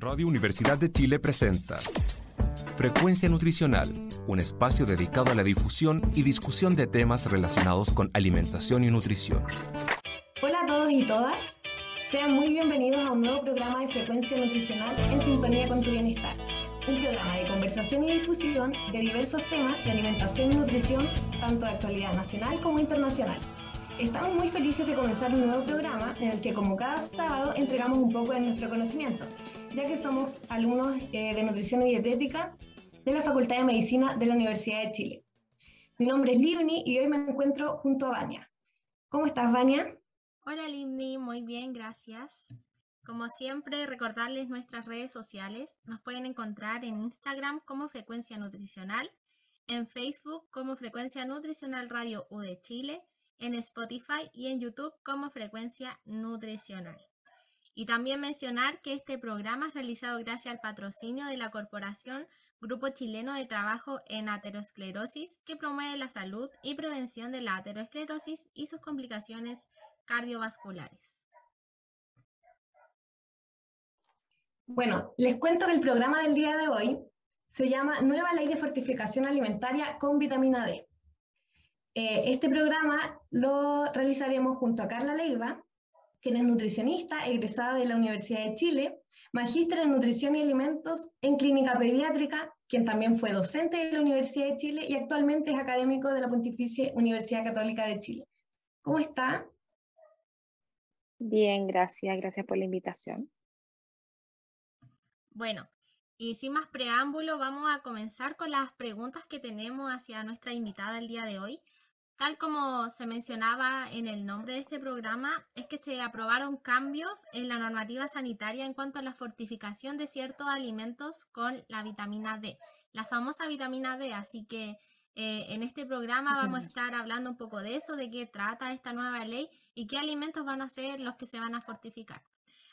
Radio Universidad de Chile presenta Frecuencia Nutricional, un espacio dedicado a la difusión y discusión de temas relacionados con alimentación y nutrición. Hola a todos y todas, sean muy bienvenidos a un nuevo programa de Frecuencia Nutricional en sintonía con tu bienestar. Un programa de conversación y difusión de diversos temas de alimentación y nutrición, tanto de actualidad nacional como internacional. Estamos muy felices de comenzar un nuevo programa en el que como cada sábado entregamos un poco de nuestro conocimiento, ya que somos alumnos eh, de nutrición y dietética de la Facultad de Medicina de la Universidad de Chile. Mi nombre es Livni y hoy me encuentro junto a Vania. ¿Cómo estás, Vania? Hola, Livni, muy bien, gracias. Como siempre, recordarles nuestras redes sociales. Nos pueden encontrar en Instagram como Frecuencia Nutricional, en Facebook como Frecuencia Nutricional Radio U de Chile en Spotify y en YouTube como Frecuencia Nutricional. Y también mencionar que este programa es realizado gracias al patrocinio de la Corporación Grupo Chileno de Trabajo en Aterosclerosis, que promueve la salud y prevención de la aterosclerosis y sus complicaciones cardiovasculares. Bueno, les cuento que el programa del día de hoy se llama Nueva Ley de Fortificación Alimentaria con Vitamina D. Eh, este programa lo realizaremos junto a Carla Leiva, quien es nutricionista, egresada de la Universidad de Chile, magíster en nutrición y alimentos en clínica pediátrica, quien también fue docente de la Universidad de Chile y actualmente es académico de la Pontificia Universidad Católica de Chile. ¿Cómo está? Bien, gracias. Gracias por la invitación. Bueno, y sin más preámbulo, vamos a comenzar con las preguntas que tenemos hacia nuestra invitada el día de hoy. Tal como se mencionaba en el nombre de este programa, es que se aprobaron cambios en la normativa sanitaria en cuanto a la fortificación de ciertos alimentos con la vitamina D, la famosa vitamina D. Así que eh, en este programa vamos a estar hablando un poco de eso, de qué trata esta nueva ley y qué alimentos van a ser los que se van a fortificar.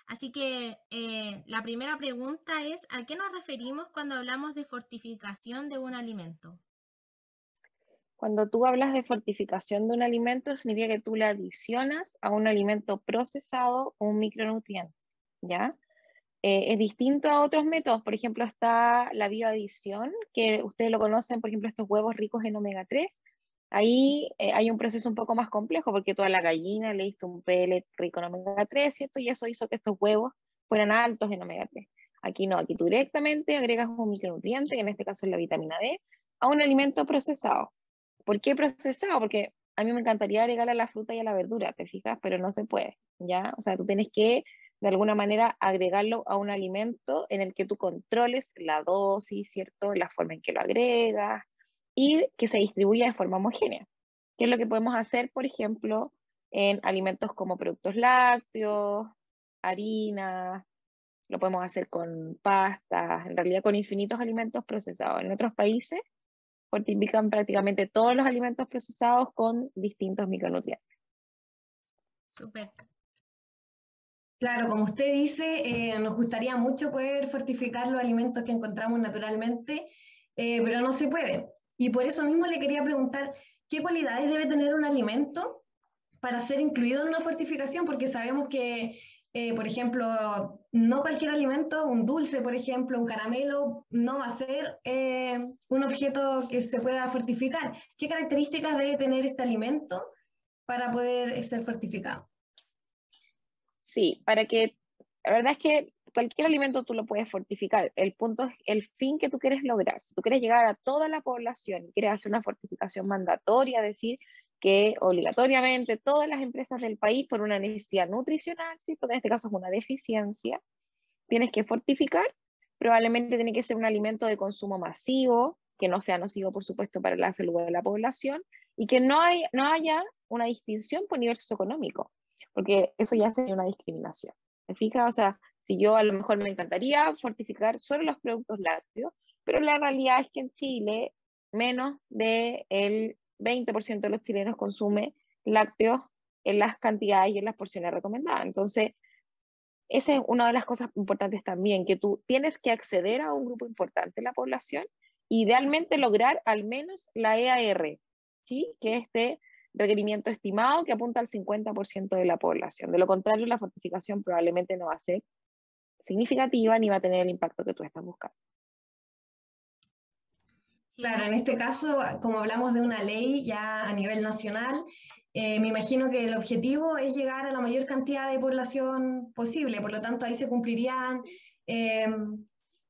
Así que eh, la primera pregunta es, ¿a qué nos referimos cuando hablamos de fortificación de un alimento? Cuando tú hablas de fortificación de un alimento, significa que tú le adicionas a un alimento procesado un micronutriente, ¿ya? Eh, es distinto a otros métodos, por ejemplo, está la bioadición, que ustedes lo conocen, por ejemplo, estos huevos ricos en omega 3. Ahí eh, hay un proceso un poco más complejo porque toda la gallina le diste un pellet rico en omega 3, ¿cierto? Y eso hizo que estos huevos fueran altos en omega 3. Aquí no, aquí tú directamente agregas un micronutriente, que en este caso es la vitamina D, a un alimento procesado. ¿Por qué procesado? Porque a mí me encantaría agregarle a la fruta y a la verdura, ¿te fijas? Pero no se puede, ¿ya? O sea, tú tienes que, de alguna manera, agregarlo a un alimento en el que tú controles la dosis, ¿cierto? La forma en que lo agregas y que se distribuya de forma homogénea. ¿Qué es lo que podemos hacer, por ejemplo, en alimentos como productos lácteos, harina, lo podemos hacer con pastas, en realidad con infinitos alimentos procesados. En otros países fortifican prácticamente todos los alimentos procesados con distintos micronutrientes. Súper. Claro, como usted dice, eh, nos gustaría mucho poder fortificar los alimentos que encontramos naturalmente, eh, pero no se puede. Y por eso mismo le quería preguntar, ¿qué cualidades debe tener un alimento para ser incluido en una fortificación? Porque sabemos que eh, por ejemplo, no cualquier alimento, un dulce, por ejemplo, un caramelo, no va a ser eh, un objeto que se pueda fortificar. ¿Qué características debe tener este alimento para poder ser fortificado? Sí, para que, la verdad es que cualquier alimento tú lo puedes fortificar. El punto es el fin que tú quieres lograr. Si tú quieres llegar a toda la población quieres hacer una fortificación mandatoria, decir, que obligatoriamente todas las empresas del país, por una necesidad nutricional, ¿sí? en este caso es una deficiencia, tienes que fortificar, probablemente tiene que ser un alimento de consumo masivo, que no sea nocivo, por supuesto, para la salud de la población, y que no, hay, no haya una distinción por nivel socioeconómico, porque eso ya sería una discriminación. ¿Me fijas? O sea, si yo a lo mejor me encantaría fortificar solo los productos lácteos, pero la realidad es que en Chile menos del el 20% de los chilenos consume lácteos en las cantidades y en las porciones recomendadas. Entonces, esa es una de las cosas importantes también, que tú tienes que acceder a un grupo importante de la población, idealmente lograr al menos la EAR, ¿sí? que es este requerimiento estimado que apunta al 50% de la población. De lo contrario, la fortificación probablemente no va a ser significativa ni va a tener el impacto que tú estás buscando. Claro, en este caso, como hablamos de una ley ya a nivel nacional, eh, me imagino que el objetivo es llegar a la mayor cantidad de población posible, por lo tanto ahí se cumplirían eh,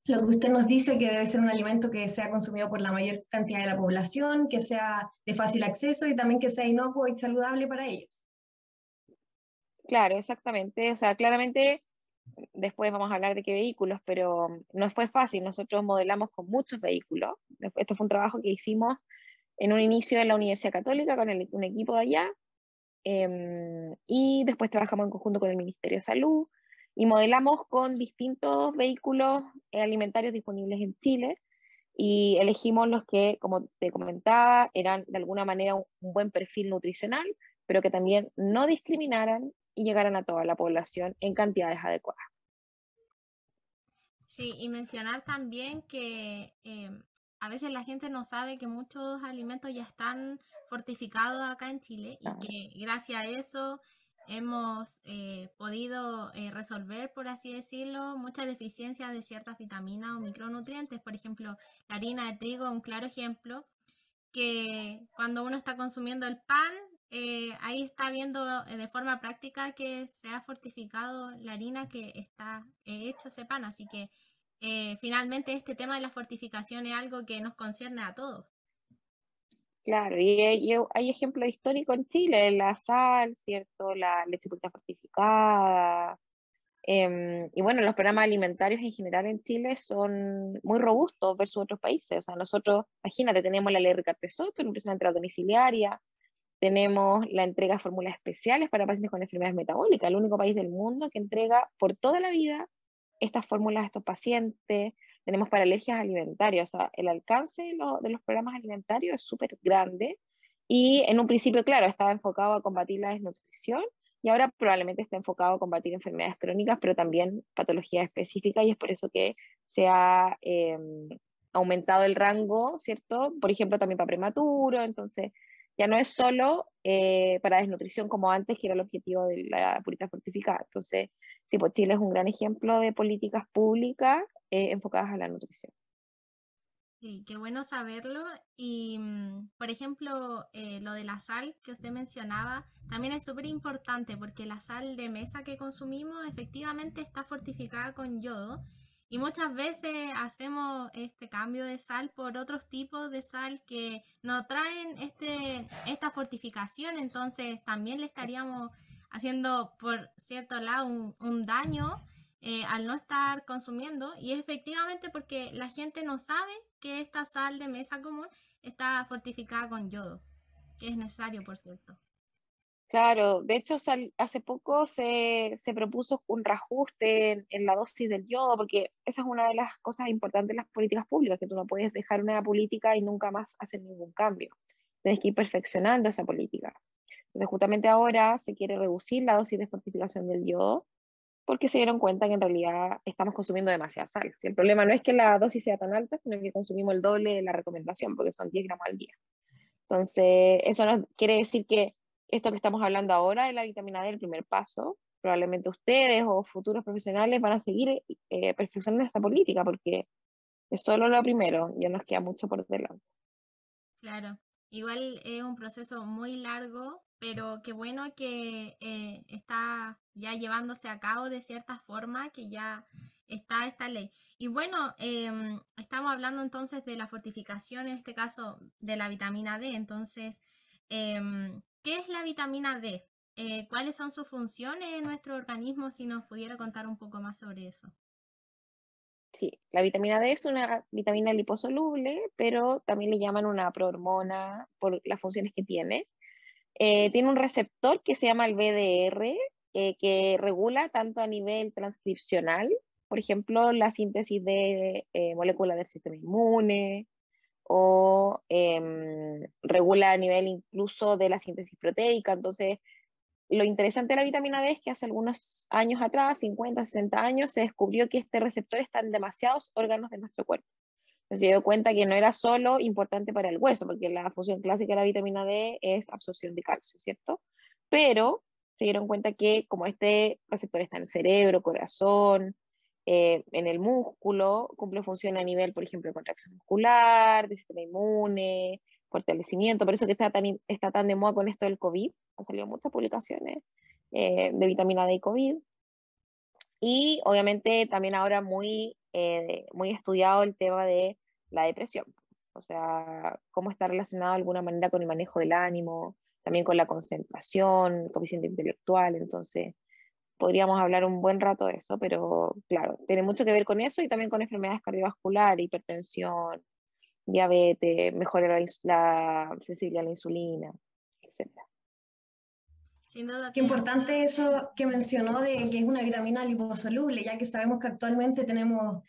lo que usted nos dice, que debe ser un alimento que sea consumido por la mayor cantidad de la población, que sea de fácil acceso y también que sea inocuo y saludable para ellos. Claro, exactamente. O sea, claramente después vamos a hablar de qué vehículos, pero no fue fácil. Nosotros modelamos con muchos vehículos. Esto fue un trabajo que hicimos en un inicio en la Universidad Católica con un equipo de allá, em, y después trabajamos en conjunto con el Ministerio de Salud y modelamos con distintos vehículos alimentarios disponibles en Chile y elegimos los que, como te comentaba, eran de alguna manera un buen perfil nutricional, pero que también no discriminaran y llegaran a toda la población en cantidades adecuadas. Sí, y mencionar también que em, a veces la gente no sabe que muchos alimentos ya están fortificados acá en Chile y que gracias a eso hemos eh, podido eh, resolver, por así decirlo, muchas deficiencias de ciertas vitaminas o micronutrientes. Por ejemplo, la harina de trigo, un claro ejemplo, que cuando uno está consumiendo el pan, eh, ahí está viendo eh, de forma práctica que se ha fortificado la harina que está eh, hecho ese pan. Así que finalmente este tema de la fortificación es algo que nos concierne a todos. Claro, y hay, ejemplos históricos en Chile, la sal, ¿cierto? La leche pulta fortificada. Em, y bueno, los programas alimentarios en general en Chile son muy robustos versus otros países. O sea, nosotros, imagínate, tenemos la ley Ricardo Soto, nutrición entrada domiciliaria, tenemos la entrega de fórmulas especiales para pacientes con enfermedades metabólicas, el único país del mundo que entrega por toda la vida estas fórmulas a estos pacientes. Tenemos para alergias alimentarias, o sea, el alcance de, de los programas alimentarios es súper grande y en un principio, claro, estaba enfocado a combatir la desnutrición y ahora probablemente está enfocado a combatir enfermedades crónicas, pero también patologías específicas y es por eso que se ha em, aumentado el rango, ¿cierto? Por ejemplo, también para prematuro, entonces ya no es solo eh, para desnutrición como antes, que era el objetivo de la purita fortificada. Entonces, sí, pues Chile es un gran ejemplo de políticas públicas eh, enfocadas a la nutrición. Sí, qué bueno saberlo. Y, mm, por ejemplo, eh, lo de la sal que usted mencionaba, también es súper importante porque la sal de mesa que consumimos efectivamente está fortificada con yodo y muchas veces hacemos este cambio de sal por otros tipos de sal que no traen este, esta fortificación, entonces también le estaríamos haciendo por cierto lado un, daño eh, al no estar consumiendo y efectivamente porque la gente no sabe que esta sal de mesa común está fortificada con yodo, que es necesario por cierto. Claro, de hecho hace poco se, se propuso un reajuste en, la dosis del yodo, porque esa es una de las cosas importantes de las políticas públicas, que tú no puedes dejar una política y nunca más hacer ningún cambio. Tienes que ir perfeccionando esa política. Entonces, justamente ahora se quiere reducir la dosis de fortificación del yodo, porque se dieron cuenta que en realidad estamos consumiendo demasiada sal. Si el problema no es que la dosis sea tan alta, sino que consumimos el doble de la recomendación, porque son 10 gramos al día. Entonces, eso no quiere decir que esto que estamos hablando ahora de la vitamina D, el primer paso, probablemente ustedes o futuros profesionales van a seguir eh, perfeccionando esta política porque es solo lo primero, ya nos queda mucho por delante. Claro, igual es un proceso muy largo, pero qué bueno que eh, está ya llevándose a cabo de cierta forma, que ya está esta ley. Y bueno, em, estamos hablando entonces de la fortificación, en este caso de la vitamina D, entonces... Em, ¿Qué es la vitamina D? Eh, ¿Cuáles son sus funciones en nuestro organismo? Si nos pudiera contar un poco más sobre eso. Sí, la vitamina D es una vitamina liposoluble, pero también le llaman una prohormona por las funciones que tiene. Eh, tiene un receptor que se llama el BDR, eh, que regula tanto a nivel transcripcional, por ejemplo, la síntesis de moléculas del sistema inmune, o em, regula a nivel incluso de la síntesis proteica. Entonces, lo interesante de la vitamina D es que hace algunos años atrás, 50, 60 años, se descubrió que este receptor está en demasiados órganos de nuestro cuerpo. Entonces se dio cuenta que no era solo importante para el hueso, porque la función clásica de la vitamina D es absorción de calcio, ¿cierto? Pero se dieron cuenta que como este receptor está en cerebro, corazón, eh, en el músculo, cumple función a nivel, por ejemplo, de contracción muscular, de sistema inmune, fortalecimiento, por eso que está tan, está tan de moda con esto del COVID, han salido muchas publicaciones eh, de vitamina D y COVID, y obviamente también ahora muy, eh, muy estudiado el tema de la depresión, o sea, cómo está relacionado de alguna manera con el manejo del ánimo, también con la concentración, coeficiente intelectual, entonces podríamos hablar un buen rato de eso, pero claro, tiene mucho que ver con eso y también con enfermedades cardiovasculares, hipertensión, diabetes, mejora la, sensibilidad a la insulina, etc. Qué importante eso que mencionó de que es una vitamina liposoluble, ya que sabemos que actualmente tenemos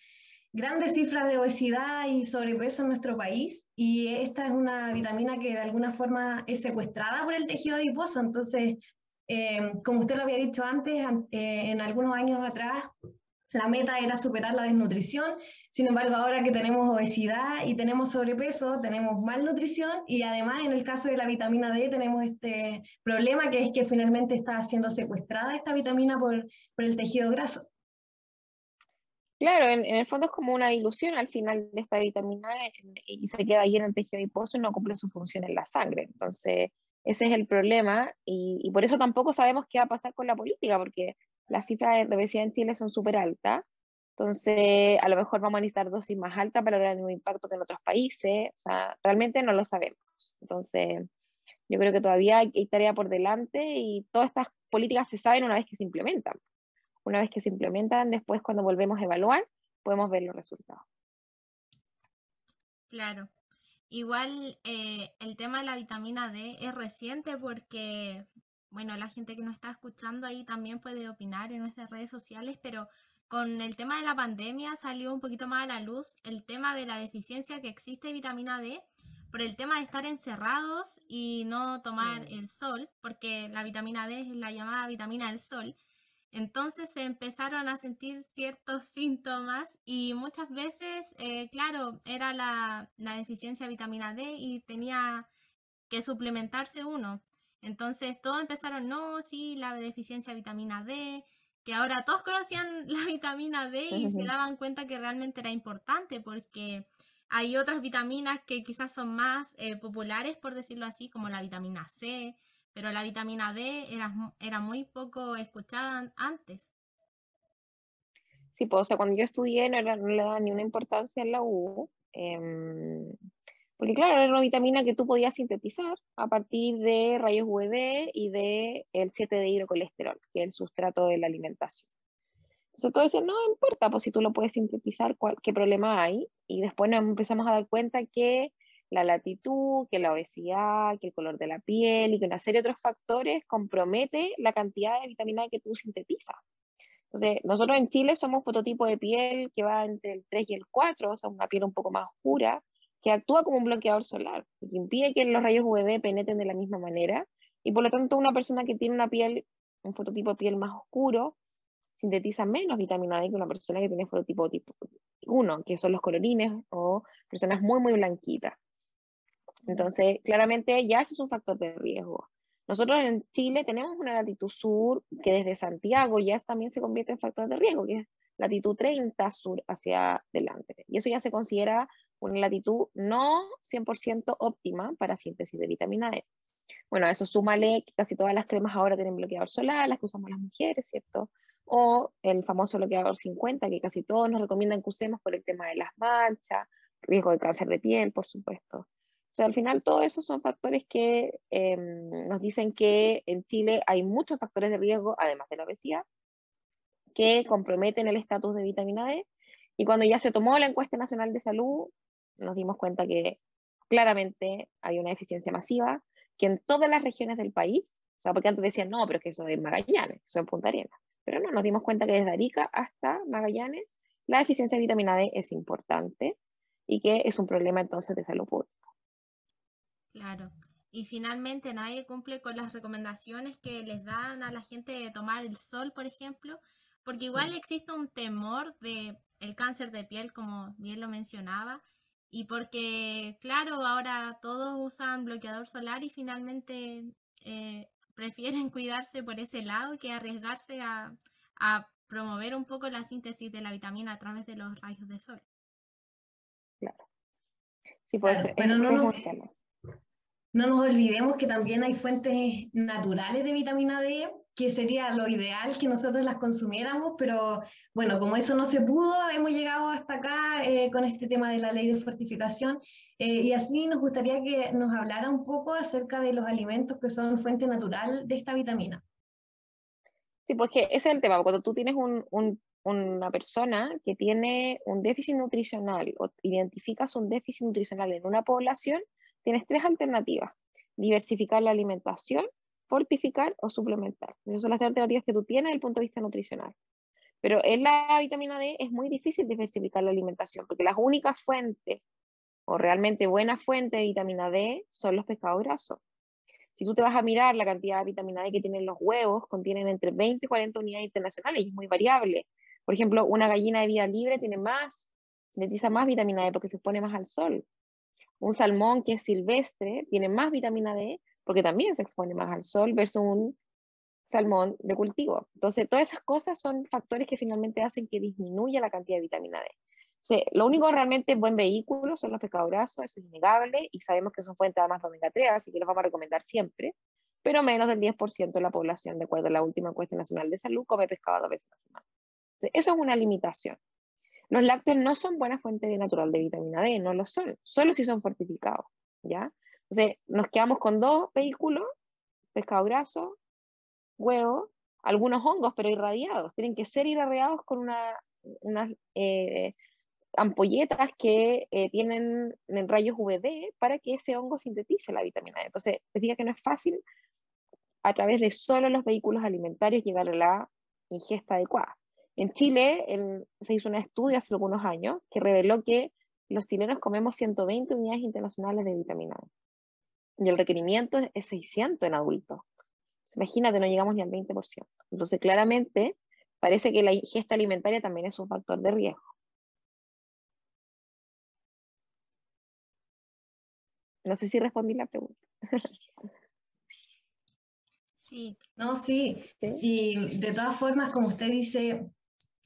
grandes cifras de obesidad y sobrepeso en nuestro país y esta es una vitamina que de alguna forma es secuestrada por el tejido adiposo, entonces eh, como usted lo había dicho antes, eh, en algunos años atrás, la meta era superar la desnutrición. Sin embargo, ahora que tenemos obesidad y tenemos sobrepeso, tenemos malnutrición y además en el caso de la vitamina D tenemos este problema que es que finalmente está siendo secuestrada esta vitamina por, por el tejido graso. Claro, en, el fondo es como una ilusión al final de esta vitamina y se queda ahí en el tejido adiposo y no cumple su función en la sangre. Entonces, ese es el problema y, por eso tampoco sabemos qué va a pasar con la política, porque las cifras de obesidad en Chile son súper altas. Entonces, a lo mejor vamos a necesitar dosis más altas para lograr el mismo impacto que en otros países. O sea, realmente no lo sabemos. Entonces, yo creo que todavía hay, tarea por delante y todas estas políticas se saben una vez que se implementan. Una vez que se implementan, después cuando volvemos a evaluar, podemos ver los resultados. Claro. Igual eh, el tema de la vitamina D es reciente porque, bueno, la gente que nos está escuchando ahí también puede opinar en nuestras redes sociales, pero con el tema de la pandemia salió un poquito más a la luz el tema de la deficiencia que existe de vitamina D por el tema de estar encerrados y no tomar mm. el sol, porque la vitamina D es la llamada vitamina del sol. Entonces se empezaron a sentir ciertos síntomas y muchas veces, eh, claro, era la, deficiencia de vitamina D y tenía que suplementarse uno. Entonces todos empezaron, no, sí, la deficiencia de vitamina D, que ahora todos conocían la vitamina D y se daban cuenta que realmente era importante porque hay otras vitaminas que quizás son más eh, populares, por decirlo así, como la vitamina C, pero la vitamina D era, era muy poco escuchada antes. Sí, pues, o sea, cuando yo estudié no, le daba ni una importancia en la U, em, porque claro, era una vitamina que tú podías sintetizar a partir de rayos UV y de el 7 de hidrocolesterol, que es el sustrato de la alimentación. Entonces todos decían, no importa, pues si tú lo puedes sintetizar, ¿qué problema hay? Y después nos empezamos a dar cuenta que la latitud, que la obesidad, que el color de la piel y que una serie de otros factores compromete la cantidad de vitamina que tú sintetizas. Entonces, nosotros en Chile somos fototipo de piel que va entre el 3 y el 4, o sea, una piel un poco más oscura, que actúa como un bloqueador solar, que impide que los rayos UV penetren de la misma manera, y por lo tanto una persona que tiene una piel, un fototipo de piel más oscuro, sintetiza menos vitamina D que una persona que tiene fototipo tipo 1, que son los colorines o personas muy, muy blanquitas. Entonces, claramente ya eso es un factor de riesgo. Nosotros en Chile tenemos una latitud sur que desde Santiago ya también se convierte en factor de riesgo, que es latitud 30 sur hacia adelante. Y eso ya se considera una latitud no 100% óptima para síntesis de vitamina D. Bueno, eso súmale que casi todas las cremas ahora tienen bloqueador solar, las que usamos las mujeres, ¿cierto? O el famoso bloqueador 50, que casi todos nos recomiendan que usemos por el tema de las manchas, riesgo de cáncer de piel, por supuesto sea, al final todos esos son factores que em, nos dicen que en Chile hay muchos factores de riesgo, además de la obesidad, que comprometen el estatus de vitamina D. Y cuando ya se tomó la encuesta nacional de salud, nos dimos cuenta que claramente hay una deficiencia masiva, que en todas las regiones del país, o sea, porque antes decían, no, pero es que eso es Magallanes, eso es Punta Arenas. Pero no, nos dimos cuenta que desde Arica hasta Magallanes, la deficiencia de vitamina D es importante y que es un problema entonces de salud pública. Claro. Y finalmente nadie cumple con las recomendaciones que les dan a la gente de tomar el sol, por ejemplo, porque igual existe un temor de el cáncer de piel, como bien lo mencionaba, y porque, claro, ahora todos usan bloqueador solar y finalmente eh, prefieren cuidarse por ese lado que arriesgarse a, promover un poco la síntesis de la vitamina a través de los rayos de sol. Claro. Sí, puede ser. Pero no, no, no nos olvidemos que también hay fuentes naturales de vitamina D, que sería lo ideal que nosotros las consumiéramos, pero bueno, como eso no se pudo, hemos llegado hasta acá eh, con este tema de la ley de fortificación eh, y así nos gustaría que nos hablara un poco acerca de los alimentos que son fuente natural de esta vitamina. Sí, pues que ese es el tema, cuando tú tienes un, una persona que tiene un déficit nutricional o identificas un déficit nutricional en una población, tienes tres alternativas. Diversificar la alimentación, fortificar o suplementar. Esas son las tres alternativas que tú tienes desde el punto de vista nutricional. Pero en la vitamina D es muy difícil diversificar la alimentación porque las únicas fuentes o realmente buenas fuentes de vitamina D son los pescados grasos. Si tú te vas a mirar la cantidad de vitamina D que tienen los huevos, contienen entre 20 y 40 unidades internacionales y es muy variable. Por ejemplo, una gallina de vida libre tiene más, sintetiza más vitamina D porque se pone más al sol. Un salmón que es silvestre tiene más vitamina D porque también se expone más al sol versus un salmón de cultivo. Entonces, todas esas cosas son factores que finalmente hacen que disminuya la cantidad de vitamina D. lo único realmente buen vehículo son los pescados grasos, eso es innegable, y sabemos que son fuentes además de omega 3, así que los vamos a recomendar siempre, pero menos del 10% de la población, de acuerdo a la última encuesta nacional de salud, come pescado dos veces la semana. eso es una limitación. Los lácteos no son buena fuente natural de vitamina D, no lo son, solo si son fortificados, ¿ya? Entonces, nos quedamos con dos vehículos, pescado graso, huevo, algunos hongos, pero irradiados. Tienen que ser irradiados con unas eh, ampolletas que eh, tienen en rayos UVB para que ese hongo sintetice la vitamina D. Entonces, te que no es fácil a través de solo los vehículos alimentarios llegar a la ingesta adecuada. En Chile se hizo un estudio hace algunos años que reveló que los chilenos comemos 120 unidades internacionales de vitamina D. Y el requerimiento es 600 en adultos. Imagínate, no llegamos ni al 20%. Entonces, claramente, parece que la ingesta alimentaria también es un factor de riesgo. No sé si respondí la pregunta. Sí. No, sí. Y de todas formas, como usted dice,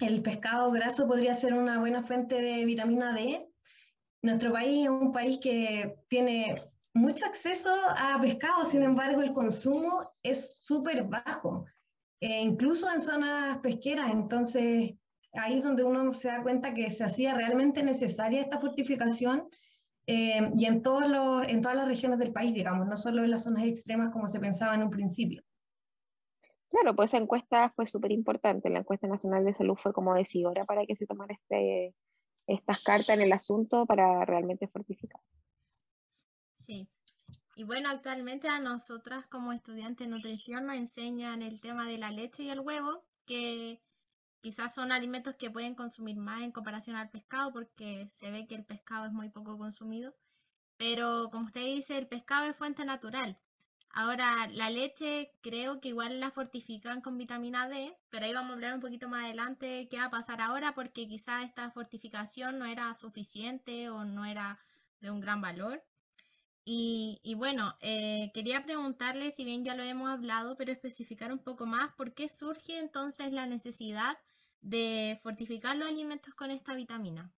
el pescado graso podría ser una buena fuente de vitamina D. Nuestro país es un país que tiene mucho acceso a pescado, sin embargo el consumo es súper bajo, eh, incluso en zonas pesqueras. Entonces ahí es donde uno se da cuenta que se hacía realmente necesaria esta fortificación eh, y en, todas las regiones del país, digamos, no solo en las zonas extremas como se pensaba en un principio. Claro, pues esa encuesta fue súper importante. La encuesta nacional de salud fue como decidora para que se tomara este, estas cartas en el asunto para realmente fortificar. Sí. Y bueno, actualmente a nosotras como estudiantes de nutrición nos enseñan el tema de la leche y el huevo, que quizás son alimentos que pueden consumir más en comparación al pescado, porque se ve que el pescado es muy poco consumido. Pero como usted dice, el pescado es fuente natural. Ahora, la leche creo que igual la fortifican con vitamina D, pero ahí vamos a hablar un poquito más adelante qué va a pasar ahora, porque quizás esta fortificación no era suficiente o no era de un gran valor. Y, y bueno, eh, quería preguntarle, si bien ya lo hemos hablado, pero especificar un poco más, ¿por qué surge entonces la necesidad de fortificar los alimentos con esta vitamina?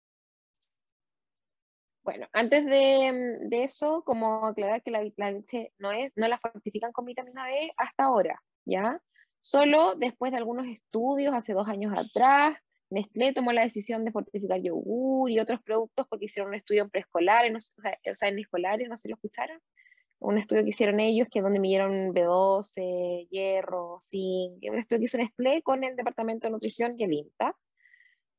Bueno, antes de, eso, como aclarar que la, leche no, es, no la fortifican con vitamina D hasta ahora, ¿ya? Solo después de algunos estudios, hace dos años atrás, Nestlé tomó la decisión de fortificar yogur y otros productos porque hicieron un estudio en preescolares, no, o, sea, en escolares, no si lo escucharon, un estudio que hicieron ellos, que es donde midieron B12, hierro, zinc, un estudio que hizo Nestlé con el Departamento de Nutrición y el INTA,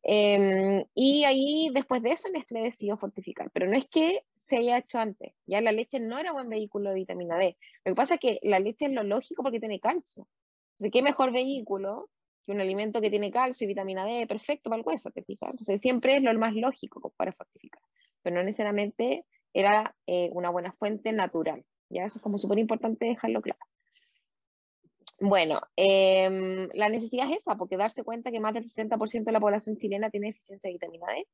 Em, y ahí, después de eso, Nestlé decidió fortificar. Pero no es que se haya hecho antes. Ya la leche no era buen vehículo de vitamina D. Lo que pasa es que la leche es lo lógico porque tiene calcio. Entonces, ¿qué mejor vehículo que un alimento que tiene calcio y vitamina D? Perfecto para el hueso, ¿te fijas? Entonces, siempre es lo más lógico para fortificar. Pero no necesariamente era eh, una buena fuente natural. Ya eso es como súper importante dejarlo claro. Bueno, em, la necesidad es esa, porque darse cuenta que más del 60% de la población chilena tiene deficiencia de vitamina D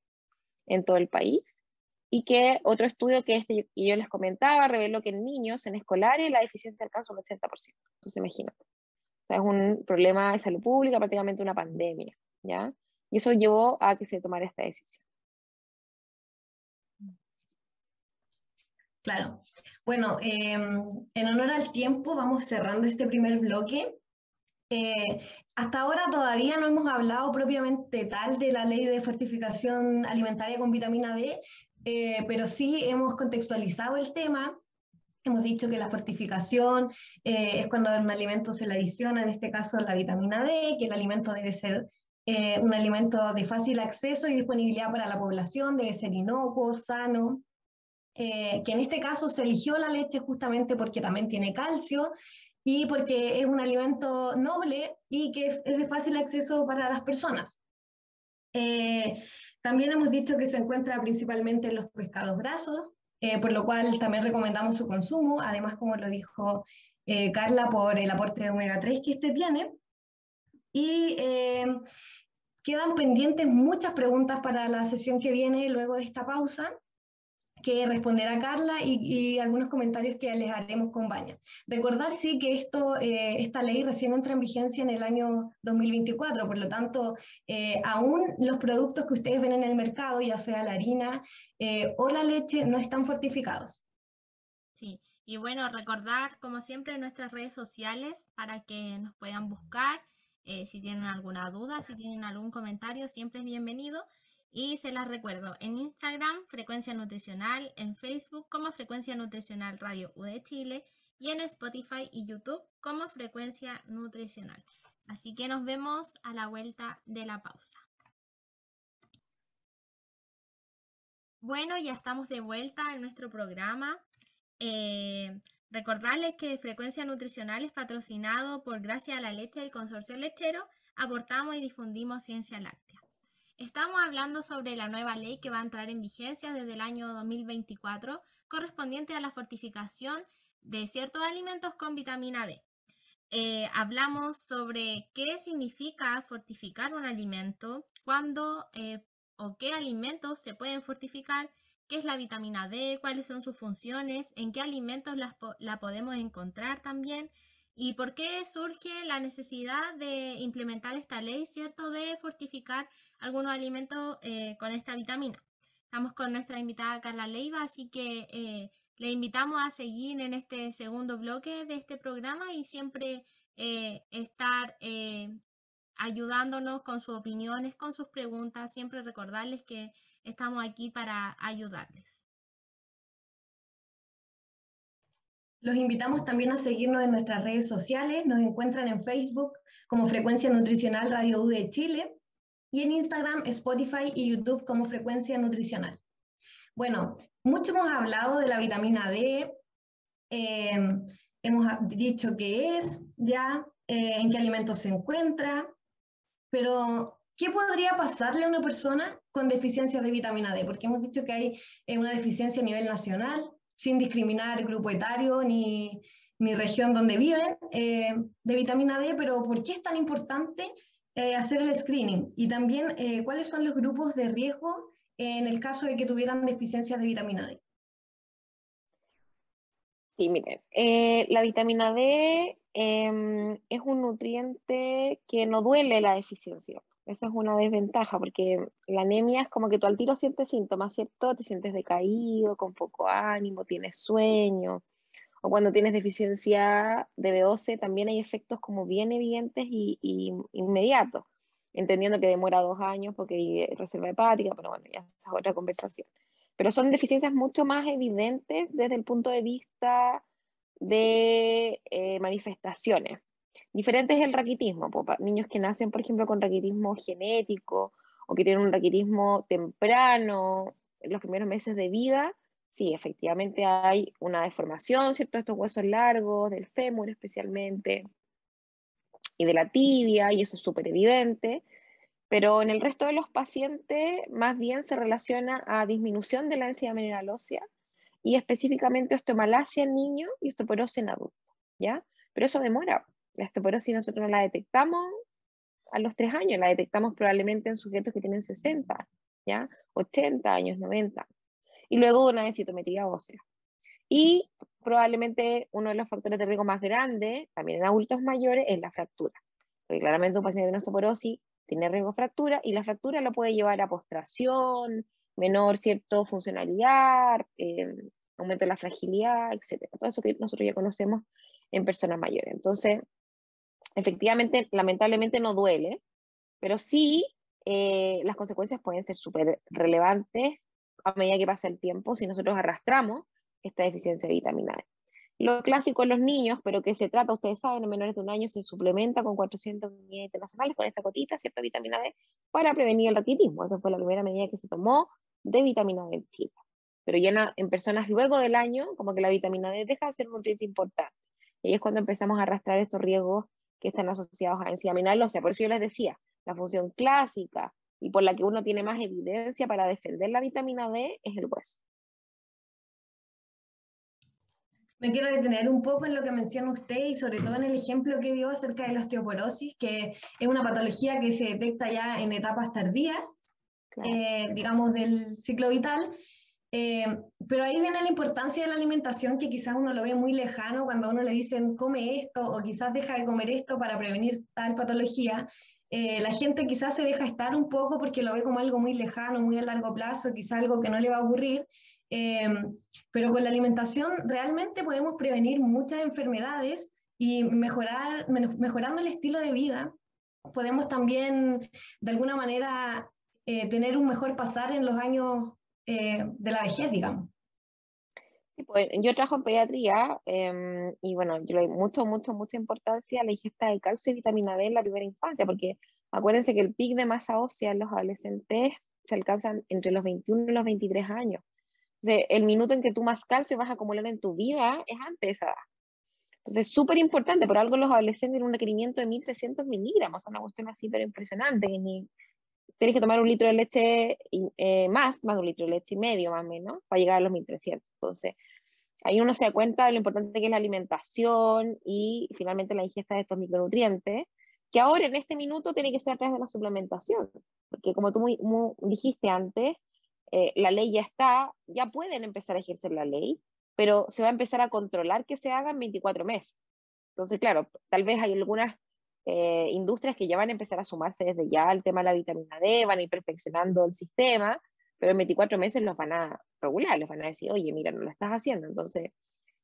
en todo el país y que otro estudio que este que yo les comentaba reveló que en niños, en escolares, la deficiencia alcanza un 80%. Entonces, imagínate. O sea, es un problema de salud pública, prácticamente una pandemia. ¿ya? Y eso llevó a que se tomara esta decisión. Claro. Bueno, em, en honor al tiempo, vamos cerrando este primer bloque. Eh, hasta ahora todavía no hemos hablado propiamente tal de la ley de fortificación alimentaria con vitamina D, eh, pero sí hemos contextualizado el tema. Hemos dicho que la fortificación eh, es cuando un alimento se le adiciona, en este caso la vitamina D, que el alimento debe ser un alimento de fácil acceso y disponibilidad para la población, debe ser inocuo, sano, que en este caso se eligió la leche justamente porque también tiene calcio y porque es un alimento noble y que es de fácil acceso para las personas. Eh, también hemos dicho que se encuentra principalmente en los pescados grasos, eh, por lo cual también recomendamos su consumo, además como lo dijo eh, Carla, por el aporte de omega 3 que este tiene. Y quedan pendientes muchas preguntas para la sesión que viene luego de esta pausa que responderá Carla y, algunos comentarios que les haremos con Baña. Recordar sí que esto, eh, esta ley recién entra en vigencia en el año 2024, por lo tanto, eh, aún los productos que ustedes ven en el mercado, ya sea la harina eh, o la leche, no están fortificados. Sí, y bueno, recordar como siempre nuestras redes sociales para que nos puedan buscar. si tienen alguna duda, si tienen algún comentario, siempre es bienvenido. Y se las recuerdo, en Instagram, Frecuencia Nutricional, en Facebook como Frecuencia Nutricional Radio U de Chile y en Spotify y YouTube como Frecuencia Nutricional. Así que nos vemos a la vuelta de la pausa. Bueno, ya estamos de vuelta en nuestro programa. Eh, recordarles que Frecuencia Nutricional es patrocinado por Gracia a la Leche del Consorcio Lechero. Aportamos y difundimos ciencia láctea. Estamos hablando sobre la nueva ley que va a entrar en vigencia desde el año 2024, correspondiente a la fortificación de ciertos alimentos con vitamina D. Eh, hablamos sobre qué significa fortificar un alimento, cuándo eh, o qué alimentos se pueden fortificar, qué es la vitamina D, cuáles son sus funciones, en qué alimentos la podemos encontrar también ¿Y por qué surge la necesidad de implementar esta ley, cierto, de fortificar algunos alimentos eh, con esta vitamina? Estamos con nuestra invitada Carla Leiva, así que eh, le invitamos a seguir en este segundo bloque de este programa y siempre eh, estar ayudándonos con sus opiniones, con sus preguntas, siempre recordarles que estamos aquí para ayudarles. Los invitamos también a seguirnos en nuestras redes sociales. Nos encuentran en Facebook como Frecuencia Nutricional Radio U de Chile y en Instagram, Spotify y YouTube como Frecuencia Nutricional. Bueno, mucho hemos hablado de la vitamina D, em, hemos dicho qué es, ya, eh, en qué alimentos se encuentra, pero ¿qué podría pasarle a una persona con deficiencia de vitamina D? Porque hemos dicho que hay eh, una deficiencia a nivel nacional, sin discriminar grupo etario ni, ni región donde viven, eh, de vitamina D, pero ¿por qué es tan importante eh, hacer el screening? Y también, eh, ¿cuáles son los grupos de riesgo en el caso de que tuvieran deficiencia de vitamina D? Sí, miren, la vitamina D em, es un nutriente que no duele la deficiencia. Esa es una desventaja, porque la anemia es como que tú al tiro sientes síntomas, ¿cierto? Te sientes decaído, con poco ánimo, tienes sueño. O cuando tienes deficiencia de B12 también hay efectos como bien evidentes y, inmediatos, entendiendo que demora dos años porque hay reserva hepática, pero bueno, ya es otra conversación. Pero son deficiencias mucho más evidentes desde el punto de vista de eh, manifestaciones. Diferente es el raquitismo, niños que nacen, por ejemplo, con raquitismo genético o que tienen un raquitismo temprano, los primeros meses de vida, sí, efectivamente hay una deformación, ¿cierto? Estos huesos largos, del fémur especialmente, y de la tibia, y eso es súper evidente, pero en el resto de los pacientes más bien se relaciona a disminución de la densidad mineral ósea y específicamente osteomalacia en niño y osteoporosis en adulto, ¿ya? Pero eso demora, la osteoporosis nosotros no la detectamos a los tres años, la detectamos probablemente en sujetos que tienen 60, ¿ya? 80 años, 90. Y luego una densitometría ósea. Y probablemente uno de los factores de riesgo más grandes, también en adultos mayores, es la fractura. Porque claramente un paciente de osteoporosis tiene riesgo de fractura y la fractura lo puede llevar a postración, menor cierto funcionalidad, eh, aumento de la fragilidad, etc. Todo eso que nosotros ya conocemos en personas mayores. Entonces, efectivamente, lamentablemente no duele, pero sí eh, las consecuencias pueden ser súper relevantes a medida que pasa el tiempo si nosotros arrastramos esta deficiencia de vitamina D. Lo clásico en los niños, pero que se trata, ustedes saben, en menores de un año se suplementa con 400 unidades internacionales, con esta cotita, cierta vitamina D, para prevenir el raquitismo. Esa fue la primera medida que se tomó de vitamina D en Chile. Pero ya en personas luego del año, como que la vitamina D deja de ser un nutriente importante. Y ahí es cuando empezamos a arrastrar estos riesgos que están asociados a enzima O sea, por eso yo les decía, la función clásica y por la que uno tiene más evidencia para defender la vitamina D es el hueso. Me quiero detener un poco en lo que menciona usted y sobre todo en el ejemplo que dio acerca de la osteoporosis, que es una patología que se detecta ya en etapas tardías, eh, digamos, del ciclo vital. Eh, pero ahí viene la importancia de la alimentación, que quizás uno lo ve muy lejano cuando a uno le dicen come esto o quizás deja de comer esto para prevenir tal patología. Eh, la gente quizás se deja estar un poco porque lo ve como algo muy lejano, muy a largo plazo, quizás algo que no le va a ocurrir. Em, pero con la alimentación realmente podemos prevenir muchas enfermedades y mejorar, mejorando el estilo de vida, podemos también de alguna manera eh, tener un mejor pasar en los años eh, de la vejez, digamos. Sí, pues yo trabajo en pediatría em, y bueno, yo le doy mucho, mucho, mucha importancia a la ingesta de calcio y vitamina D en la primera infancia, porque acuérdense que el pic de masa ósea en los adolescentes se alcanzan entre los 21 y los 23 años el minuto en que tú más calcio vas a acumular en tu vida es antes de esa edad. Entonces, es súper importante, por algo los adolescentes tienen un requerimiento de 1300 miligramos, una cuestión así, pero impresionante. Tienes que tomar un litro de leche eh, más, más de un litro de leche y medio, más o menos, para llegar a los 1300. Entonces, ahí uno se da cuenta de lo importante que es la alimentación y finalmente la ingesta de estos micronutrientes, que ahora en este minuto tiene que ser a través de la suplementación, porque como tú muy dijiste antes, eh, la ley ya está, ya pueden empezar a ejercer la ley, pero se va a empezar a controlar que se hagan 24 meses. Entonces, claro, tal vez hay algunas eh, industrias que ya van a empezar a sumarse desde ya al tema de la vitamina D, van a ir perfeccionando el sistema, pero en 24 meses los van a regular, les van a decir, oye, mira, no lo estás haciendo. Entonces,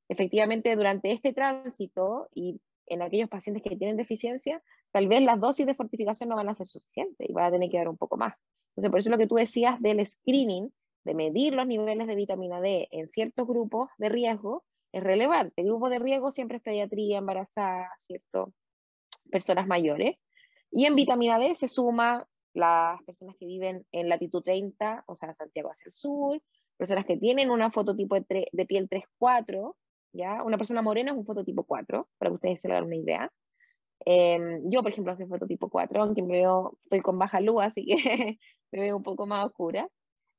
efectivamente, durante este tránsito y en aquellos pacientes que tienen deficiencia, tal vez las dosis de fortificación no van a ser suficientes y van a tener que dar un poco más. Entonces, por eso lo que tú decías del screening, de medir los niveles de vitamina D en ciertos grupos de riesgo, es relevante. El grupo de riesgo siempre es pediatría, embarazada, ¿cierto? Personas mayores. Y en vitamina D se suma las personas que viven en latitud 30, o sea, Santiago hacia el sur, personas que tienen una fototipo de, de piel 3-4, ¿ya? Una persona morena es un fototipo 4, para que ustedes se den una idea. Em, yo, por ejemplo, soy fototipo 4, aunque me veo, estoy con baja luz, así que me veo un poco más oscura.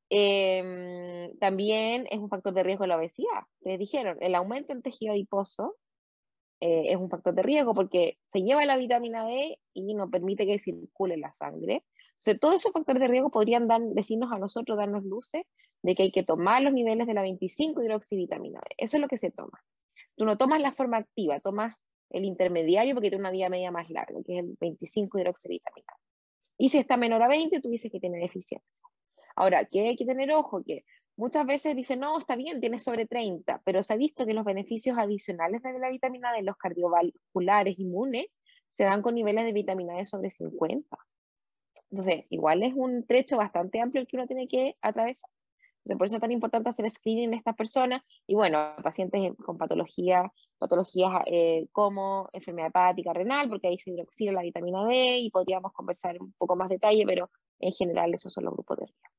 Em, también es un factor de riesgo la obesidad. Te dijeron, el aumento del tejido adiposo eh, es un factor de riesgo porque se lleva la vitamina D y no permite que circule la sangre. Entonces, todos esos factores de riesgo podrían dar, decirnos a nosotros, darnos luces de que hay que tomar los niveles de la 25 hidroxivitamina D. Eso es lo que se toma. Tú no tomas la forma activa, tomas el intermediario porque tiene una vía media más larga, que es el 25 hidroxivitamina. Y si está menor a 20, tú dices que tiene deficiencia. Ahora, ¿qué hay que tener ojo? Que muchas veces dicen, no, está bien, tiene sobre 30, pero se ha visto que los beneficios adicionales de la vitamina D, los cardiovasculares inmunes, se dan con niveles de vitamina D sobre 50. Entonces, igual es un trecho bastante amplio el que uno tiene que atravesar por eso es tan importante hacer screening en estas personas y bueno, pacientes con patología, patologías eh, como enfermedad hepática renal, porque ahí se hidroxila la vitamina D y podríamos conversar un poco más detalle, pero en general esos son los grupos de riesgo.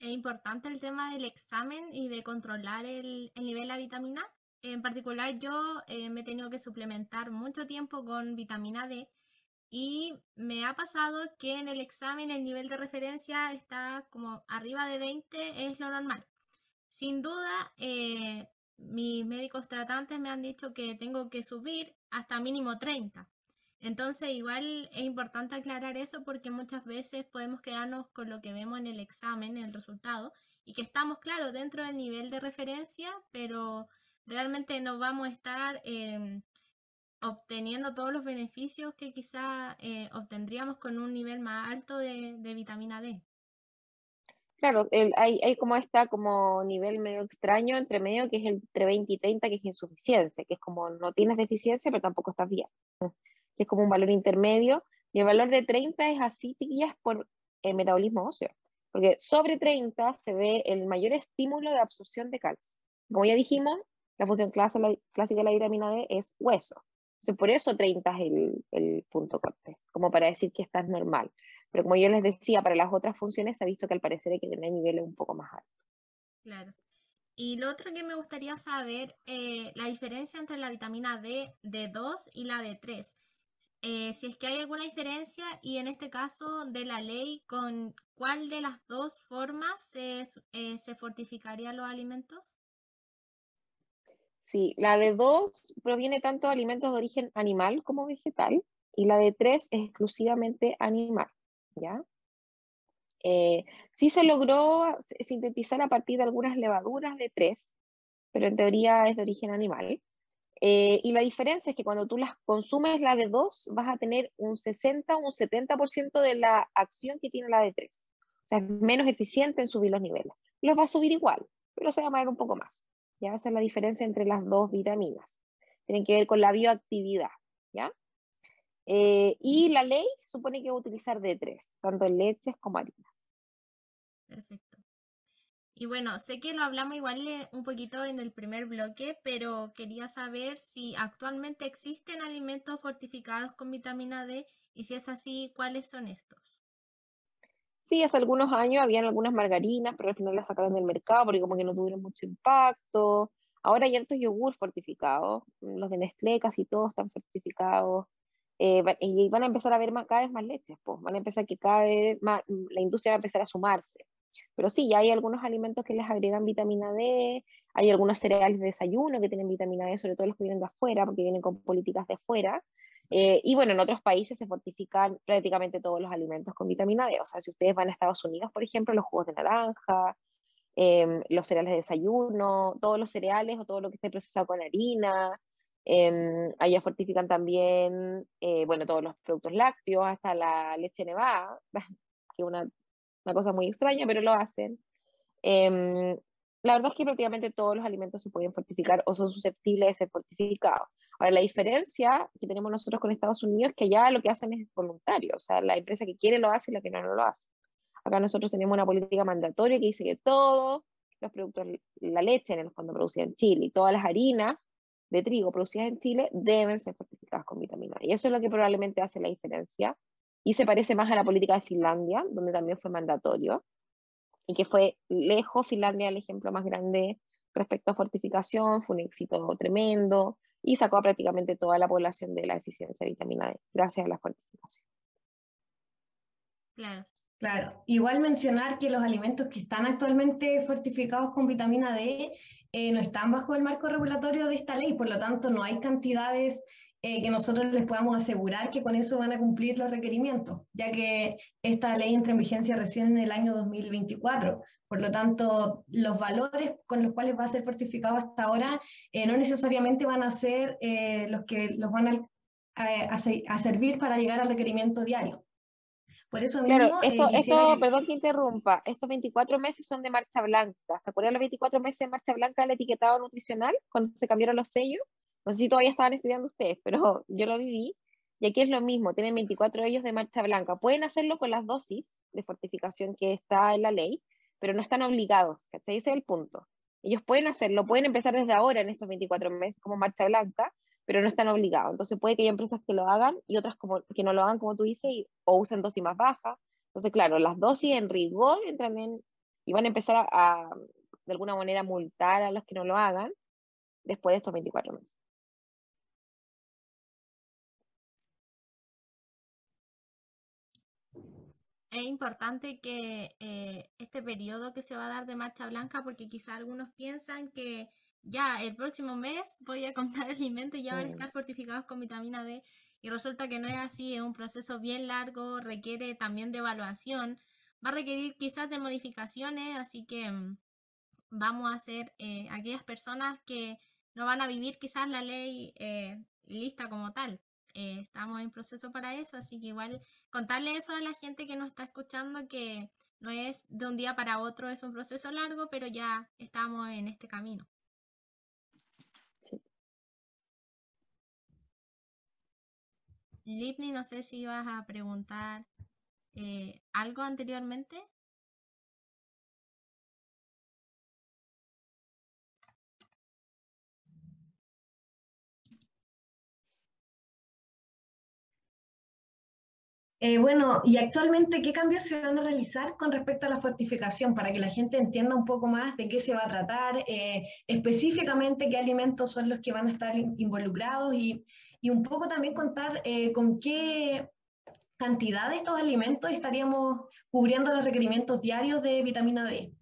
Es importante el tema del examen y de controlar el, nivel de vitamina. En particular, yo eh, me he tenido que suplementar mucho tiempo con vitamina D y me ha pasado que en el examen el nivel de referencia está como arriba de 20, es lo normal. Sin duda, eh, mis médicos tratantes me han dicho que tengo que subir hasta mínimo 30. Entonces, igual es importante aclarar eso porque muchas veces podemos quedarnos con lo que vemos en el examen, en el resultado, y que estamos, claro, dentro del nivel de referencia, pero realmente no vamos a estar... Em, obteniendo todos los beneficios que quizá eh, obtendríamos con un nivel más alto de, vitamina D. Claro, hay, hay, como está como nivel medio extraño entre medio, que es entre 20 y 30, que es insuficiencia, que es como no tienes deficiencia, pero tampoco estás bien. Es como un valor intermedio. Y el valor de 30 es así, chiquillas, por el metabolismo óseo. Porque sobre 30 se ve el mayor estímulo de absorción de calcio. Como ya dijimos, la función clásica de la vitamina D es hueso. Entonces, por eso 30 es el, el punto corte, como para decir que estás normal. Pero como yo les decía, para las otras funciones se ha visto que al parecer hay que tener niveles un poco más altos. Claro. Y lo otro que me gustaría saber, eh, la diferencia entre la vitamina D de 2 y la de 3. Eh, si es que hay alguna diferencia y en este caso de la ley, ¿con cuál de las dos formas se, eh, se fortificarían los alimentos? Sí, la de 2 proviene tanto de alimentos de origen animal como vegetal y la de 3 es exclusivamente animal, ¿ya? Eh, sí se logró sintetizar a partir de algunas levaduras de 3, pero en teoría es de origen animal. Eh, y la diferencia es que cuando tú las consumes la de 2 vas a tener un 60 o un 70% de la acción que tiene la de 3. O sea, es menos eficiente en subir los niveles. Los va a subir igual, pero se va a poner un poco más. ¿ya? Esa es la diferencia entre las dos vitaminas. Tienen que ver con la bioactividad, ¿ya? Eh, y la ley se supone que va a utilizar D3, tanto en leches como harinas. Perfecto. Y bueno, sé que lo hablamos igual eh, un poquito en el primer bloque, pero quería saber si actualmente existen alimentos fortificados con vitamina D y si es así, ¿cuáles son estos? Sí, hace algunos años habían algunas margarinas, pero al final las sacaron del mercado porque como que no tuvieron mucho impacto. Ahora hay altos yogur fortificados, los de Nestlé casi todos están fortificados. Eh, y van a empezar a ver más, cada vez más leches, pues. van a empezar que cada vez más, la industria va a empezar a sumarse. Pero sí, ya hay algunos alimentos que les agregan vitamina D, hay algunos cereales de desayuno que tienen vitamina D, sobre todo los que vienen de afuera, porque vienen con políticas de afuera. Eh, y bueno, en otros países se fortifican prácticamente todos los alimentos con vitamina D. O sea, si ustedes van a Estados Unidos, por ejemplo, los jugos de naranja, em, los cereales de desayuno, todos los cereales o todo lo que esté procesado con harina. Eh, allá fortifican también, eh, bueno, todos los productos lácteos, hasta la leche nevada, que una, una, cosa muy extraña, pero lo hacen. Em, la verdad es que prácticamente todos los alimentos se pueden fortificar o son susceptibles de ser fortificados. Ahora, la diferencia que tenemos nosotros con Estados Unidos es que allá lo que hacen es voluntario, o sea, la empresa que quiere lo hace y la que no, no lo hace. Acá nosotros tenemos una política mandatoria que dice que todos los productos, la leche en el fondo producida en Chile y todas las harinas de trigo producidas en Chile deben ser fortificadas con vitamina Y eso es lo que probablemente hace la diferencia. Y se parece más a la política de Finlandia, donde también fue mandatorio, y que fue lejos Finlandia el ejemplo más grande respecto a fortificación, fue un éxito tremendo y sacó a prácticamente toda la población de la deficiencia de vitamina D, gracias a la fortificación. Claro. Claro, igual mencionar que los alimentos que están actualmente fortificados con vitamina D eh, no están bajo el marco regulatorio de esta ley, por lo tanto no hay cantidades eh, que nosotros les podamos asegurar que con eso van a cumplir los requerimientos, ya que esta ley entra en vigencia recién en el año 2024. Por lo tanto, los valores con los cuales va a ser fortificado hasta ahora eh, no necesariamente van a ser eh, los que los van a, servir para llegar al requerimiento diario. Por eso mismo, claro, esto, esto perdón que interrumpa, estos 24 meses son de marcha blanca. ¿Se acuerdan los 24 meses de marcha blanca del etiquetado nutricional cuando se cambiaron los sellos? No sé si todavía estaban estudiando ustedes, pero yo lo viví. Y aquí es lo mismo, tienen 24 ellos de marcha blanca. Pueden hacerlo con las dosis de fortificación que está en la ley, pero no están obligados, ¿cachai? Ese es el punto. Ellos pueden hacerlo, pueden empezar desde ahora en estos 24 meses como marcha blanca, pero no están obligados. Entonces puede que haya empresas que lo hagan y otras como, que no lo hagan como tú dices o usen dosis más bajas. Entonces, claro, las dosis en rigor entran en, y van a empezar a, a, de alguna manera, multar a los que no lo hagan después de estos 24 meses. Es importante que eh, este periodo que se va a dar de marcha blanca, porque quizá algunos piensan que ya el próximo mes voy a comprar alimentos y ya van a estar fortificados con vitamina D. Y resulta que no es así, es un proceso bien largo, requiere también de evaluación, va a requerir quizás de modificaciones, así que mm, vamos a ser eh, aquellas personas que no van a vivir quizás la ley eh, lista como tal. Eh, estamos en proceso para eso, así que igual contarle eso a la gente que nos está escuchando, que no es de un día para otro, es un proceso largo, pero ya estamos en este camino. Lipni, no sé si ibas a preguntar eh, algo anteriormente. Eh, bueno, y actualmente, ¿qué cambios se van a realizar con respecto a la fortificación para que la gente entienda un poco más de qué se va a tratar, eh, específicamente qué alimentos son los que van a estar involucrados y, y un poco también contar eh, con qué cantidad de estos alimentos estaríamos cubriendo los requerimientos diarios de vitamina D?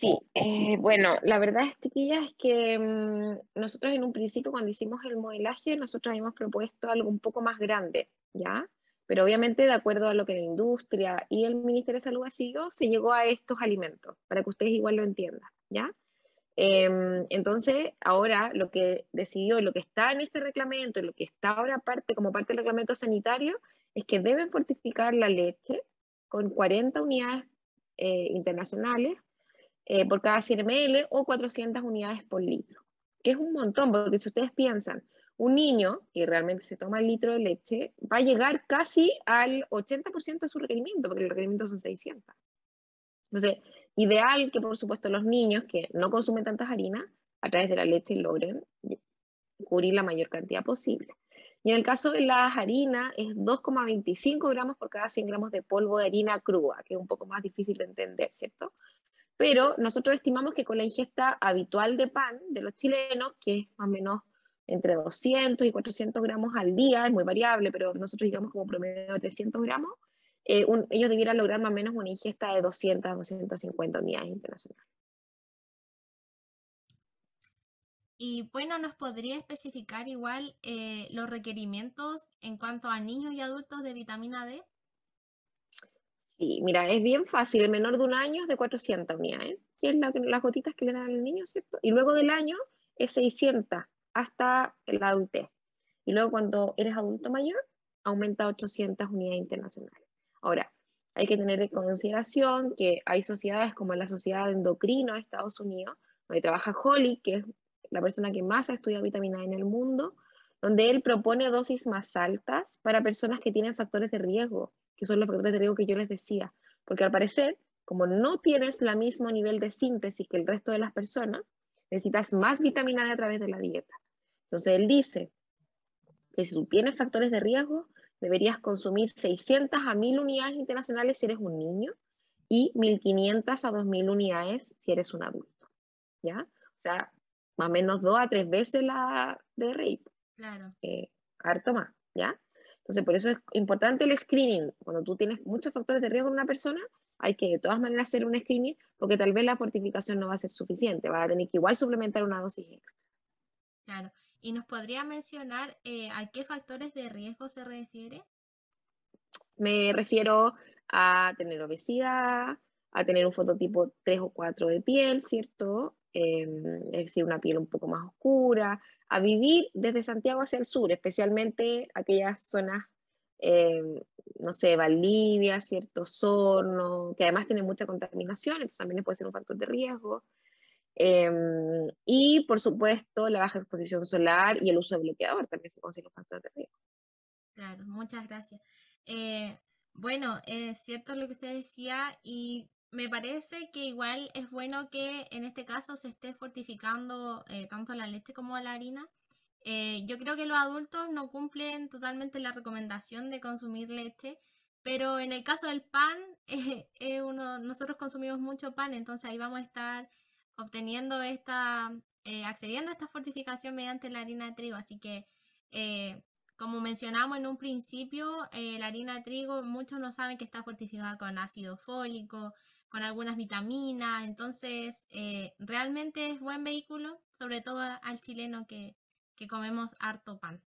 Sí, eh, bueno, la verdad, chiquillas, es que mm, nosotros en un principio cuando hicimos el modelaje, nosotros habíamos propuesto algo un poco más grande, ¿ya? Pero obviamente de acuerdo a lo que la industria y el Ministerio de Salud ha sido, se llegó a estos alimentos, para que ustedes igual lo entiendan, ¿ya? Em, entonces, ahora lo que decidió, lo que está en este reglamento, lo que está ahora parte, como parte del reglamento sanitario, es que deben fortificar la leche con 40 unidades eh, internacionales eh, por cada 100 ml o 400 unidades por litro, que es un montón, porque si ustedes piensan, un niño que realmente se toma el litro de leche va a llegar casi al 80% de su requerimiento, porque el requerimiento son 600. Entonces, ideal que por supuesto los niños que no consumen tantas harinas, a través de la leche logren cubrir la mayor cantidad posible. Y en el caso de las harinas es 2,25 gramos por cada 100 gramos de polvo de harina cruda, que es un poco más difícil de entender, ¿cierto? Pero nosotros estimamos que con la ingesta habitual de pan de los chilenos, que es más o menos entre 200 y 400 gramos al día, es muy variable, pero nosotros digamos como promedio de 300 gramos, eh, ellos debieran lograr más o menos una ingesta de 200 a 250 unidades internacionales. Y bueno, ¿nos podría especificar igual eh, los requerimientos en cuanto a niños y adultos de vitamina D? Sí, mira, es bien fácil. El menor de un año es de 400 unidades, que es las gotitas que le dan al niño, ¿cierto? Y luego del año es 600 hasta la adultez. Y luego cuando eres adulto mayor, aumenta a 800 unidades internacionales. Ahora, hay que tener en consideración que hay sociedades como la Sociedad Endocrino de Estados Unidos, donde trabaja Holly, que es la persona que más ha estudiado vitamina D en el mundo, donde él propone dosis más altas para personas que tienen factores de riesgo, que son los factores de riesgo que yo les decía, porque al parecer, como no tienes el mismo nivel de síntesis que el resto de las personas, necesitas más vitamina D a través de la dieta. Entonces él dice que si tú tienes factores de riesgo, deberías consumir 600 a 1000 unidades internacionales si eres un niño y 1500 a 2000 unidades si eres un adulto. ¿Ya? O sea, más o menos dos a tres veces la de rape. Claro. Eh, harto más, ¿ya? Entonces, por eso es importante el screening. Cuando tú tienes muchos factores de riesgo en una persona, hay que de todas maneras hacer un screening porque tal vez la fortificación no va a ser suficiente. Va a tener que igual suplementar una dosis extra. Claro. ¿Y nos podría mencionar eh, a qué factores de riesgo se refiere? Me refiero a tener obesidad, a tener un fototipo 3 o 4 de piel, ¿cierto? Em, es decir, una piel un poco más oscura, a vivir desde Santiago hacia el sur, especialmente aquellas zonas, em, no sé, Valdivia, ¿cierto? Sorno, que además tienen mucha contaminación, entonces también puede ser un factor de riesgo. Em, y por supuesto, la baja exposición solar y el uso de bloqueador también se considera un factor de riesgo. Claro, muchas gracias. Eh, bueno, es cierto lo que usted decía y me parece que igual es bueno que en este caso se esté fortificando eh, tanto la leche como la harina. Eh, yo creo que los adultos no cumplen totalmente la recomendación de consumir leche, pero en el caso del pan, uno, nosotros consumimos mucho pan, entonces ahí vamos a estar obteniendo esta, eh, accediendo a esta fortificación mediante la harina de trigo. Así que, eh, como mencionamos en un principio, eh, la harina de trigo, muchos no saben que está fortificada con ácido fólico, con algunas vitaminas, entonces realmente es buen vehículo, sobre todo al chileno que, que comemos harto pan.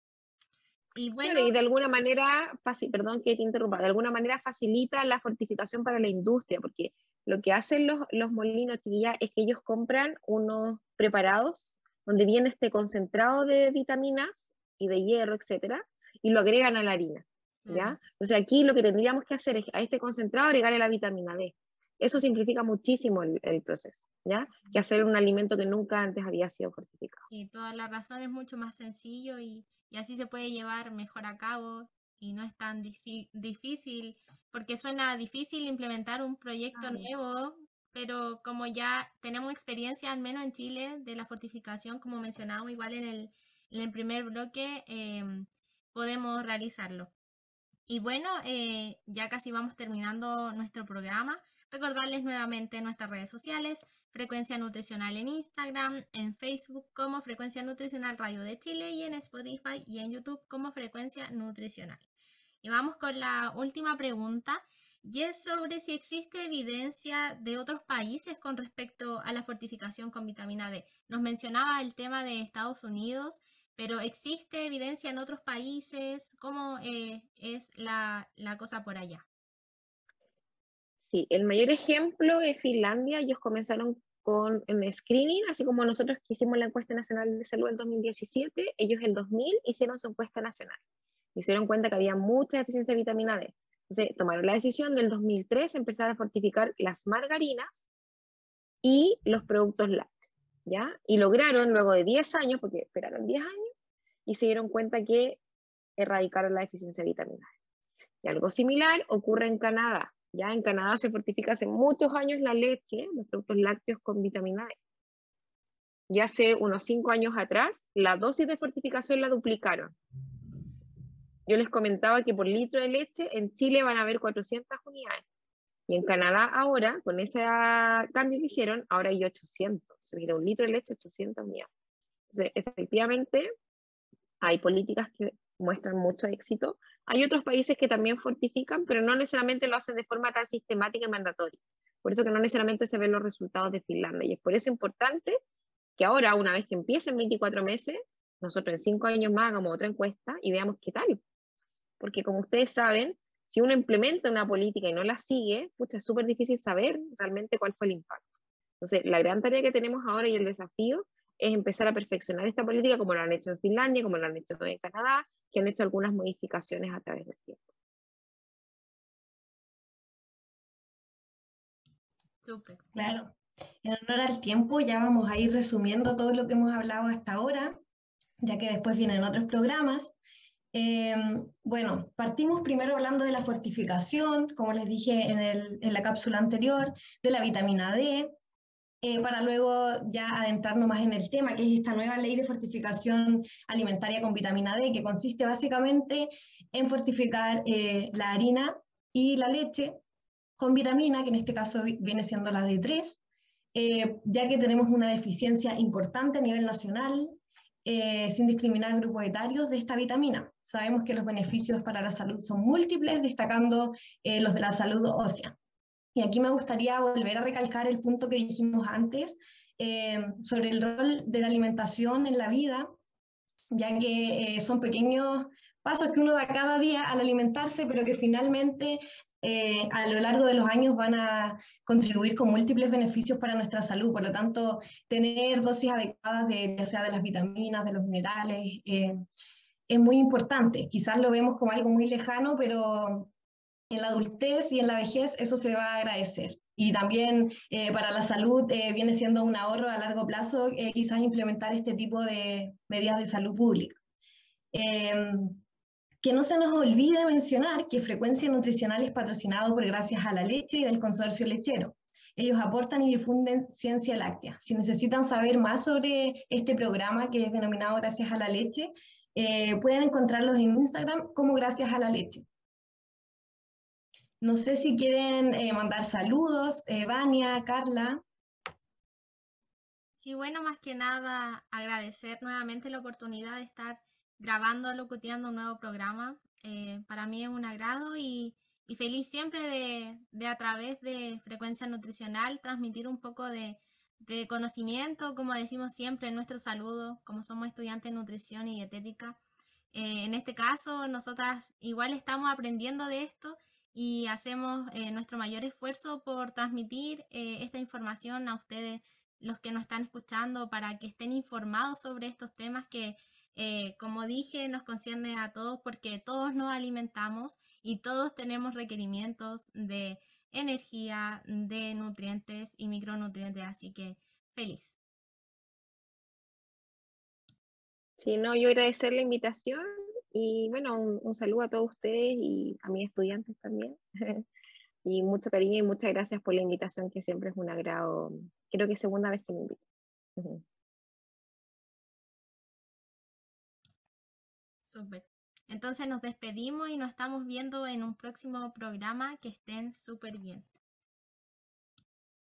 Y bueno, y de alguna manera, perdón que te interrumpa, de alguna manera facilita la fortificación para la industria, porque lo que hacen los, los molinos, chiquillas, es que ellos compran unos preparados donde viene este concentrado de vitaminas y de hierro, etcétera, y lo agregan a la harina. ¿ya? Entonces aquí lo que tendríamos que hacer es a este concentrado agregarle la vitamina D. Eso simplifica muchísimo el, proceso, ¿ya? Que hacer un alimento que nunca antes había sido fortificado. Sí, toda la razón es mucho más sencillo y, y así se puede llevar mejor a cabo y no es tan difícil, porque suena difícil implementar un proyecto nuevo, pero como ya tenemos experiencia, al menos en Chile, de la fortificación, como mencionamos igual en el, en el primer bloque, em, podemos realizarlo. Y bueno, eh, ya casi vamos terminando nuestro programa. Recordarles nuevamente nuestras redes sociales, Frecuencia Nutricional en Instagram, en Facebook como Frecuencia Nutricional Radio de Chile y en Spotify y en YouTube como Frecuencia Nutricional. Y vamos con la última pregunta y es sobre si existe evidencia de otros países con respecto a la fortificación con vitamina D. Nos mencionaba el tema de Estados Unidos, pero ¿existe evidencia en otros países? ¿Cómo eh, es la cosa por allá? Sí, el mayor ejemplo es Finlandia. Ellos comenzaron con un screening, así como nosotros que hicimos la encuesta nacional de salud en 2017, ellos el 2000 hicieron su encuesta nacional. Hicieron cuenta que había mucha deficiencia de vitamina D. Entonces tomaron la decisión del 2003 empezar a fortificar las margarinas y los productos lácteos, ¿ya? Y lograron luego de 10 años, porque esperaron 10 años, y se dieron cuenta que erradicaron la deficiencia de vitamina D. Y algo similar ocurre en Canadá. Ya en Canadá se fortifica hace muchos años la leche, los productos lácteos con vitamina D. Ya hace unos cinco años atrás, la dosis de fortificación la duplicaron. Yo les comentaba que por litro de leche en Chile van a haber 400 unidades. Y en Canadá ahora, con ese cambio que hicieron, ahora hay 800. Se mira, un litro de leche, 800 unidades. Entonces, efectivamente, hay políticas que muestran mucho éxito. Hay otros países que también fortifican, pero no necesariamente lo hacen de forma tan sistemática y mandatoria. Por eso que no necesariamente se ven los resultados de Finlandia. Y es por eso importante que ahora, una vez que empiecen 24 meses, nosotros en 5 años más hagamos otra encuesta y veamos qué tal. Porque como ustedes saben, si uno implementa una política y no la sigue, pues es súper difícil saber realmente cuál fue el impacto. Entonces, la gran tarea que tenemos ahora y el desafío es empezar a perfeccionar esta política como lo han hecho en Finlandia, como lo han hecho en Canadá, que han hecho algunas modificaciones a través del tiempo. Súper. Claro. En honor al tiempo, ya vamos a ir resumiendo todo lo que hemos hablado hasta ahora, ya que después vienen otros programas. Em, bueno, partimos primero hablando de la fortificación, como les dije en, en la cápsula anterior, de la vitamina D, eh, para luego ya adentrarnos más en el tema, que es esta nueva ley de fortificación alimentaria con vitamina D, que consiste básicamente en fortificar eh, la harina y la leche con vitamina, que en este caso viene siendo la D3, eh, ya que tenemos una deficiencia importante a nivel nacional, sin discriminar grupos etarios, de esta vitamina. Sabemos que los beneficios para la salud son múltiples, destacando los de la salud ósea. Y aquí me gustaría volver a recalcar el punto que dijimos antes eh, sobre el rol de la alimentación en la vida, ya que eh, son pequeños pasos que uno da cada día al alimentarse, pero que finalmente eh, a lo largo de los años van a contribuir con múltiples beneficios para nuestra salud. Por lo tanto, tener dosis adecuadas de, ya sea de las vitaminas, de los minerales, es muy importante. Quizás lo vemos como algo muy lejano, pero en la adultez y en la vejez eso se va a agradecer. Y también eh, para la salud eh, viene siendo un ahorro a largo plazo eh, quizás implementar este tipo de medidas de salud pública. Em, que no se nos olvide mencionar que Frecuencia Nutricional es patrocinado por Gracias a la Leche y del Consorcio Lechero. Ellos aportan y difunden ciencia láctea. Si necesitan saber más sobre este programa que es denominado Gracias a la Leche, pueden encontrarlos en Instagram como Gracias a la Leche. No sé si quieren eh, mandar saludos, eh, Carla. Sí, bueno, más que nada agradecer nuevamente la oportunidad de estar grabando, locuteando un nuevo programa. Eh, para mí es un agrado y, feliz siempre de, a través de Frecuencia Nutricional transmitir un poco de, conocimiento, como decimos siempre en nuestro saludo, como somos estudiantes de nutrición y dietética. en este caso, nosotras igual estamos aprendiendo de esto y hacemos eh, nuestro mayor esfuerzo por transmitir eh, esta información a ustedes, los que nos están escuchando para que estén informados sobre estos temas que, eh, como dije, nos concierne a todos porque todos nos alimentamos y todos tenemos requerimientos de energía, de nutrientes y micronutrientes, así que feliz. Sí, no, yo agradecer la invitación y bueno, un, saludo a todos ustedes y a mis estudiantes también. y mucho cariño y muchas gracias por la invitación, que siempre es un agrado. Creo que es segunda vez que me invito. Súper. Entonces nos despedimos y nos estamos viendo en un próximo programa. Que estén súper bien.